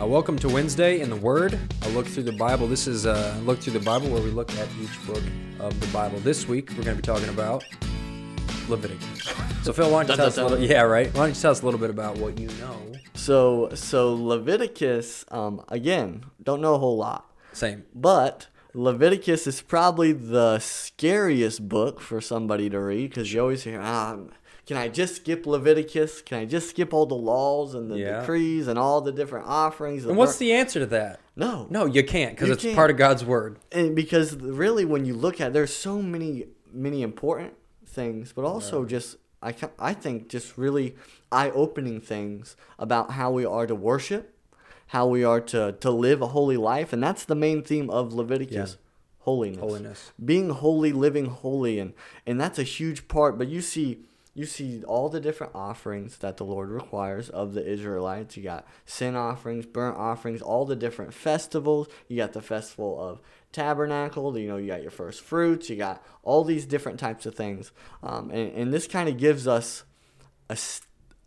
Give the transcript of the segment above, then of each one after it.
Uh, welcome to Wednesday in the Word, a look through the Bible. This is a look through the Bible where we look at each book of the Bible. This week we're going to be talking about Leviticus. So Phil, why don't you tell us a little? Yeah, right. Why don't you tell us a little bit about what you know? So so Leviticus, um, again, don't know a whole lot, Same. but Leviticus is probably the scariest book for somebody to read because you always hear, ah, can I just skip Leviticus? Can I just skip all the laws and the Yeah. decrees and all the different offerings? And what's the answer to that? no No, you can't because it's can't. part of God's Word. and because really when you look at it, there's so many many important things but also just I, I think just really eye-opening things about how we are to worship how we are to, to live a holy life and that's the main theme of leviticus holiness Holiness. being holy living holy and and that's a huge part but you see you see all the different offerings that the lord requires of the israelites you got sin offerings burnt offerings all the different festivals you got the festival of tabernacle you know you got your first fruits you got all these different types of things um, and, and this kind of gives us a,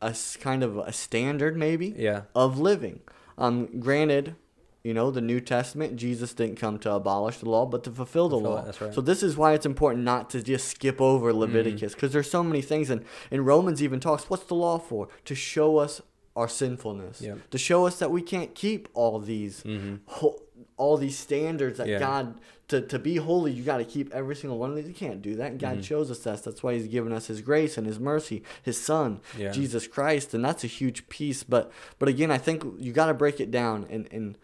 a kind of a standard maybe Yeah. of living. Um, granted, you know, the New Testament, Jesus didn't come to abolish the law, but to fulfill the Fulfill law. right. Mm-hmm. So this is why it's important not to just skip over Leviticus, because there's so many things, and in Romans even talks, what's the law for? To show us our sinfulness, Yep. to show us that we can't keep all these, ho- all these standards that Mm-hmm. Yeah. God. To, to be holy, you got to keep every single one of these. You can't do that. And God Mm-hmm. shows us that. That's why He's given us His grace and His mercy, His Son, Yeah. Jesus Christ, and that's a huge piece. But but again, I think you got to break it down. And and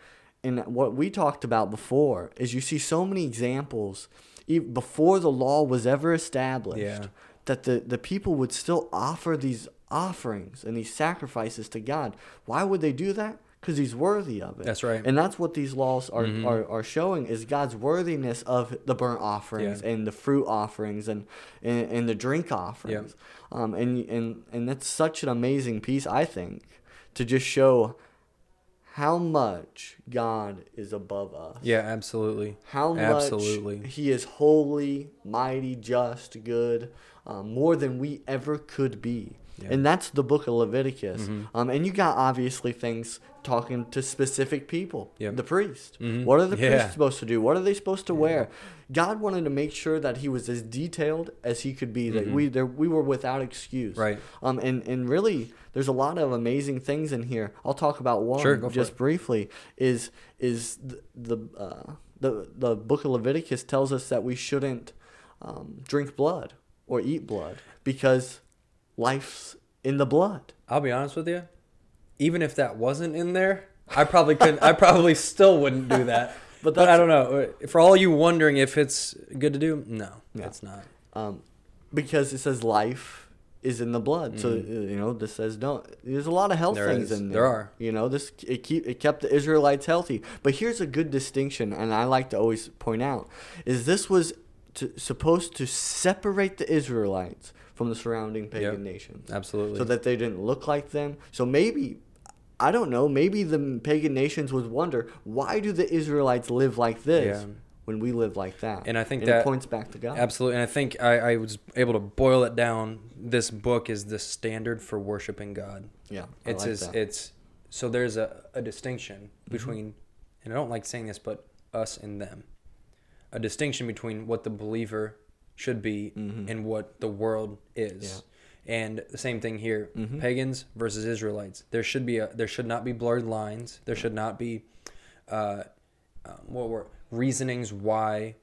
and what we talked about before is you see so many examples before the law was ever established Yeah. that the the people would still offer these offerings and these sacrifices to God. Why would they do that? Because He's worthy of it. That's right. And that's what these laws are, Mhm. are, are showing is God's worthiness of the burnt offerings Yeah. and the fruit offerings and, and, and the drink offerings. Um, and, and, and that's such an amazing piece, I think, to just show how much God is above us. Yeah, absolutely. How much He is holy, mighty, just, good, um, more than we ever could be. Yeah. Mm-hmm. And that's the book of Leviticus. Um, and you got obviously things talking to specific people. Yep. The priest. Mhm. What are the Yeah. priests supposed to do? What are they supposed to wear? God wanted to make sure that he was as detailed as he could be. That we there, we were without excuse. Mm-hmm. Right. Um, and, and really, there's a lot of amazing things in here. I'll talk about one Sure, just briefly. Is is the the, uh, the the book of Leviticus tells us that we shouldn't um, drink blood or eat blood because life's in the blood. I'll be honest with you. Even if that wasn't in there, I probably couldn't. I probably still wouldn't do that. But but, I don't know. For all you wondering if it's good to do, no, Yeah. it's not. Um, because it says life is in the blood. So uh, you know this says don't. There's a lot of health Mm-hmm. There things is. in There there. are. You know this it keep it kept the Israelites healthy. But here's a good distinction, and I like to always point out is this was to, supposed to separate the Israelites from the surrounding pagan Yep. nations, Absolutely. so that they didn't look like them. So maybe. I don't know. Maybe the pagan nations would wonder why do the Israelites live like this Yeah. when we live like that? And I think it that- points back to God. Absolutely. And I think I, I was able to boil it down. This book is the standard for worshiping God. Yeah, I It's like that. it's so there's a, a distinction mm-hmm. between and I don't like saying this, but us and them. A distinction between what the believer should be and what the world is. And the same thing here, pagans versus Israelites. There should be a there should not be blurred lines. There should not be uh, um, what were reasonings why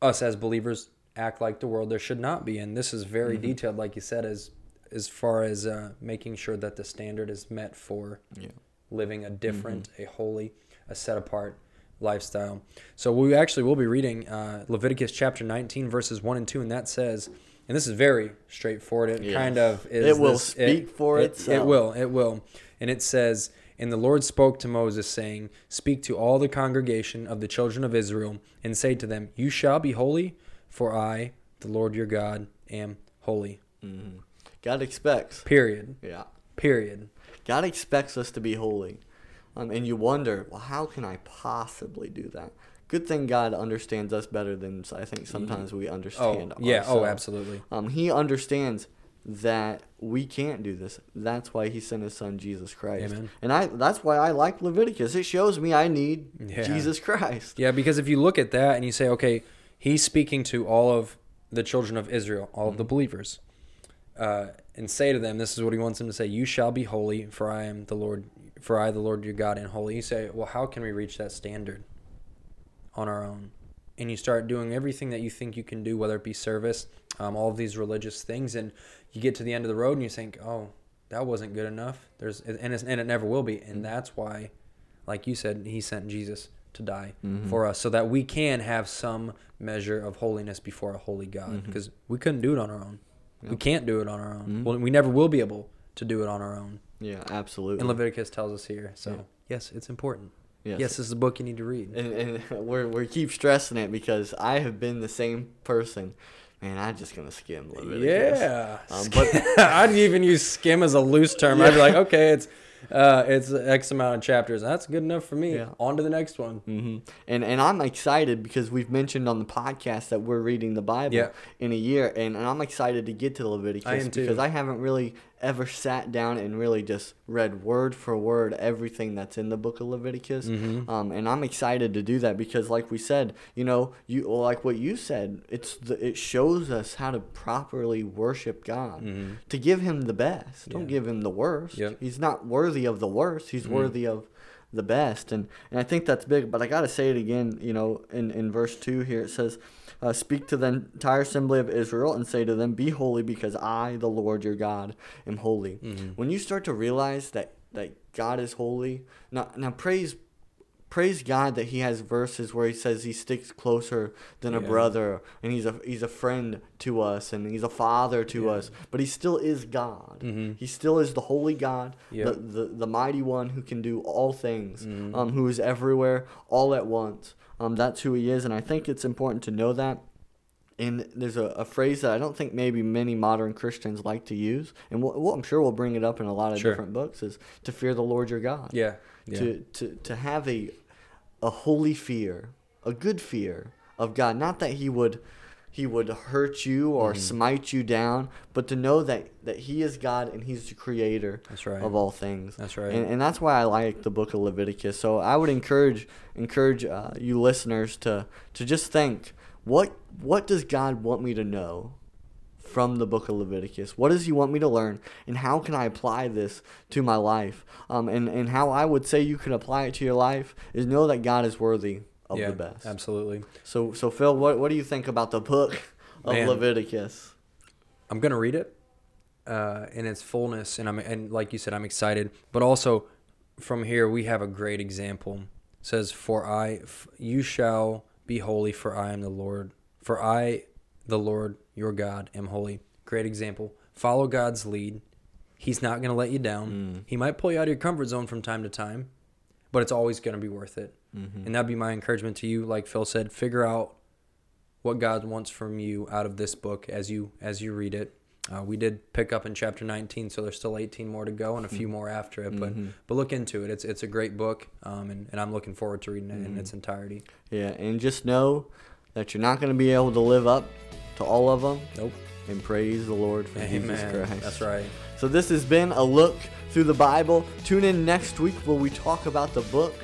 us as believers act like the world. There should not be, and this is very detailed, like you said, as as far as uh, making sure that the standard is met for Yeah. living a different, a holy, a set apart lifestyle. So we actually will be reading uh, Leviticus chapter 19, verses 1 and 2, and that says, and this is very straightforward. It Yes. kind of is. It will this- speak for it, itself. It will. It will. And it says, And the Lord spoke to Moses, saying, Speak to all the congregation of the children of Israel, and say to them, You shall be holy, for I, the Lord your God, am holy. hmm God expects. Period. Yeah. Period. God expects us to be holy. Um, and you wonder, well, how can I possibly do that? Good thing God understands us better than I think sometimes we understand. Oh, yeah. Oh, absolutely. Um, he understands that we can't do this. That's why he sent his son Jesus Christ. Amen. And I that's why I like Leviticus. It shows me I need Yeah. Jesus Christ. Yeah, because if you look at that and you say, okay, he's speaking to all of the children of Israel, all of the believers, uh, and say to them, this is what he wants them to say: "You shall be holy, for I am the Lord, for I, the Lord your God, am holy." You say, well, how can we reach that standard on our own? And you start doing everything that you think you can do, whether it be service, um, all of these religious things, and you get to the end of the road and you think, oh, that wasn't good enough. There's and it's, and it never will be, and mm-hmm. that's why, like you said, he sent Jesus to die mm-hmm. for us so that we can have some measure of holiness before a holy God mm-hmm. because we couldn't do it on our own. We can't do it on our own. Well, we never will be able to do it on our own. Yeah, absolutely. And Leviticus tells us here. So, Yeah. yes, it's important. Yes. Yes, this is a book you need to read. and, and we're we keep stressing it because I have been the same person. Man, I'm just gonna skim Leviticus. Yeah. Um, but I'd even use skim as a loose term. I'd be like, okay, it's uh, it's X amount of chapters. That's good enough for me. Yeah. On to the next one. Mm-hmm. And and I'm excited because we've mentioned on the podcast that we're reading the Bible Yeah. in a year, and, and I'm excited to get to Leviticus I because I haven't really ever sat down and really just read word for word everything that's in the book of Leviticus. Mm-hmm. Um, and I'm excited to do that because, like we said, you know, you like what you said, it's the, it shows us how to properly worship God, to give Him the best. Don't Mm-hmm. Yeah. give Him the worst. Yep. He's not worthy of the worst. He's Mm-hmm. worthy of the best and and i think that's big but i gotta say it again you know in in verse 2 here it says uh, speak to the entire assembly of israel and say to them be holy because i the lord your god am holy when you start to realize that that god is holy now now praise praise god that he has verses where he says he sticks closer than a Yeah. brother and he's a he's a friend to us and he's a father to Yeah. us but he still is god Mhm. he still is the holy god Yep. the, the the mighty one who can do all things, Mhm. um, who is everywhere all at once. Um, that's who he is, and I think it's important to know that. And there's a, a phrase that I don't think maybe many modern Christians like to use, and we'll, we'll, I'm sure we'll bring it up in a lot of Sure. different books, is to fear the Lord your God. Yeah. yeah. To, to, to have a, a holy fear, a good fear of God. Not that he would he would hurt you or Mhm. smite you down, but to know that, that he is God and he's the creator right. of all things. That's right. And, and that's why I like the book of Leviticus. So I would encourage encourage uh, you listeners to to just think what what does God want me to know from the book of Leviticus? What does He want me to learn, and how can I apply this to my life? Um, and and how I would say you can apply it to your life is know that God is worthy of yeah, the best. Absolutely. So so Phil, what what do you think about the book of Man. Leviticus? I'm gonna read it uh, in its fullness, and I'm and like you said, I'm excited. But also, from here we have a great example. It says, "For I, f- you shall be holy, for I am the Lord. For I, the Lord your God, am holy." Great example. Follow God's lead. He's not gonna let you down. Mm. He might pull you out of your comfort zone from time to time, but it's always gonna be worth it. Mm-hmm. And that'd be my encouragement to you. Like Phil said, figure out what God wants from you out of this book as you as you read it. Uh, we did pick up in chapter 19, so there's still 18 more to go and a few more after it. But Mhm. but look into it. It's it's a great book, um, and, and I'm looking forward to reading it in Mhm. its entirety. Yeah, and just know that you're not going to be able to live up to all of them. Nope. And praise the Lord for Jesus Amen. Christ. That's right. So this has been a look through the Bible. Tune in next week where we talk about the book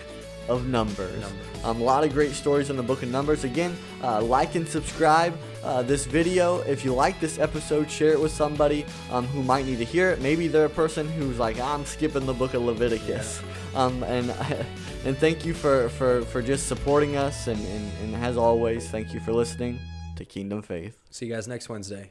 of Numbers. Numbers. Um, a lot of great stories in the book of Numbers. Again, uh, like and subscribe uh, this video. If you like this episode, share it with somebody um, who might need to hear it. Maybe they're a person who's like, I'm skipping the book of Leviticus. Um, and and thank you for, for, for just supporting us. And, and, and as always, thank you for listening to Kingdom Faith. See you guys next Wednesday.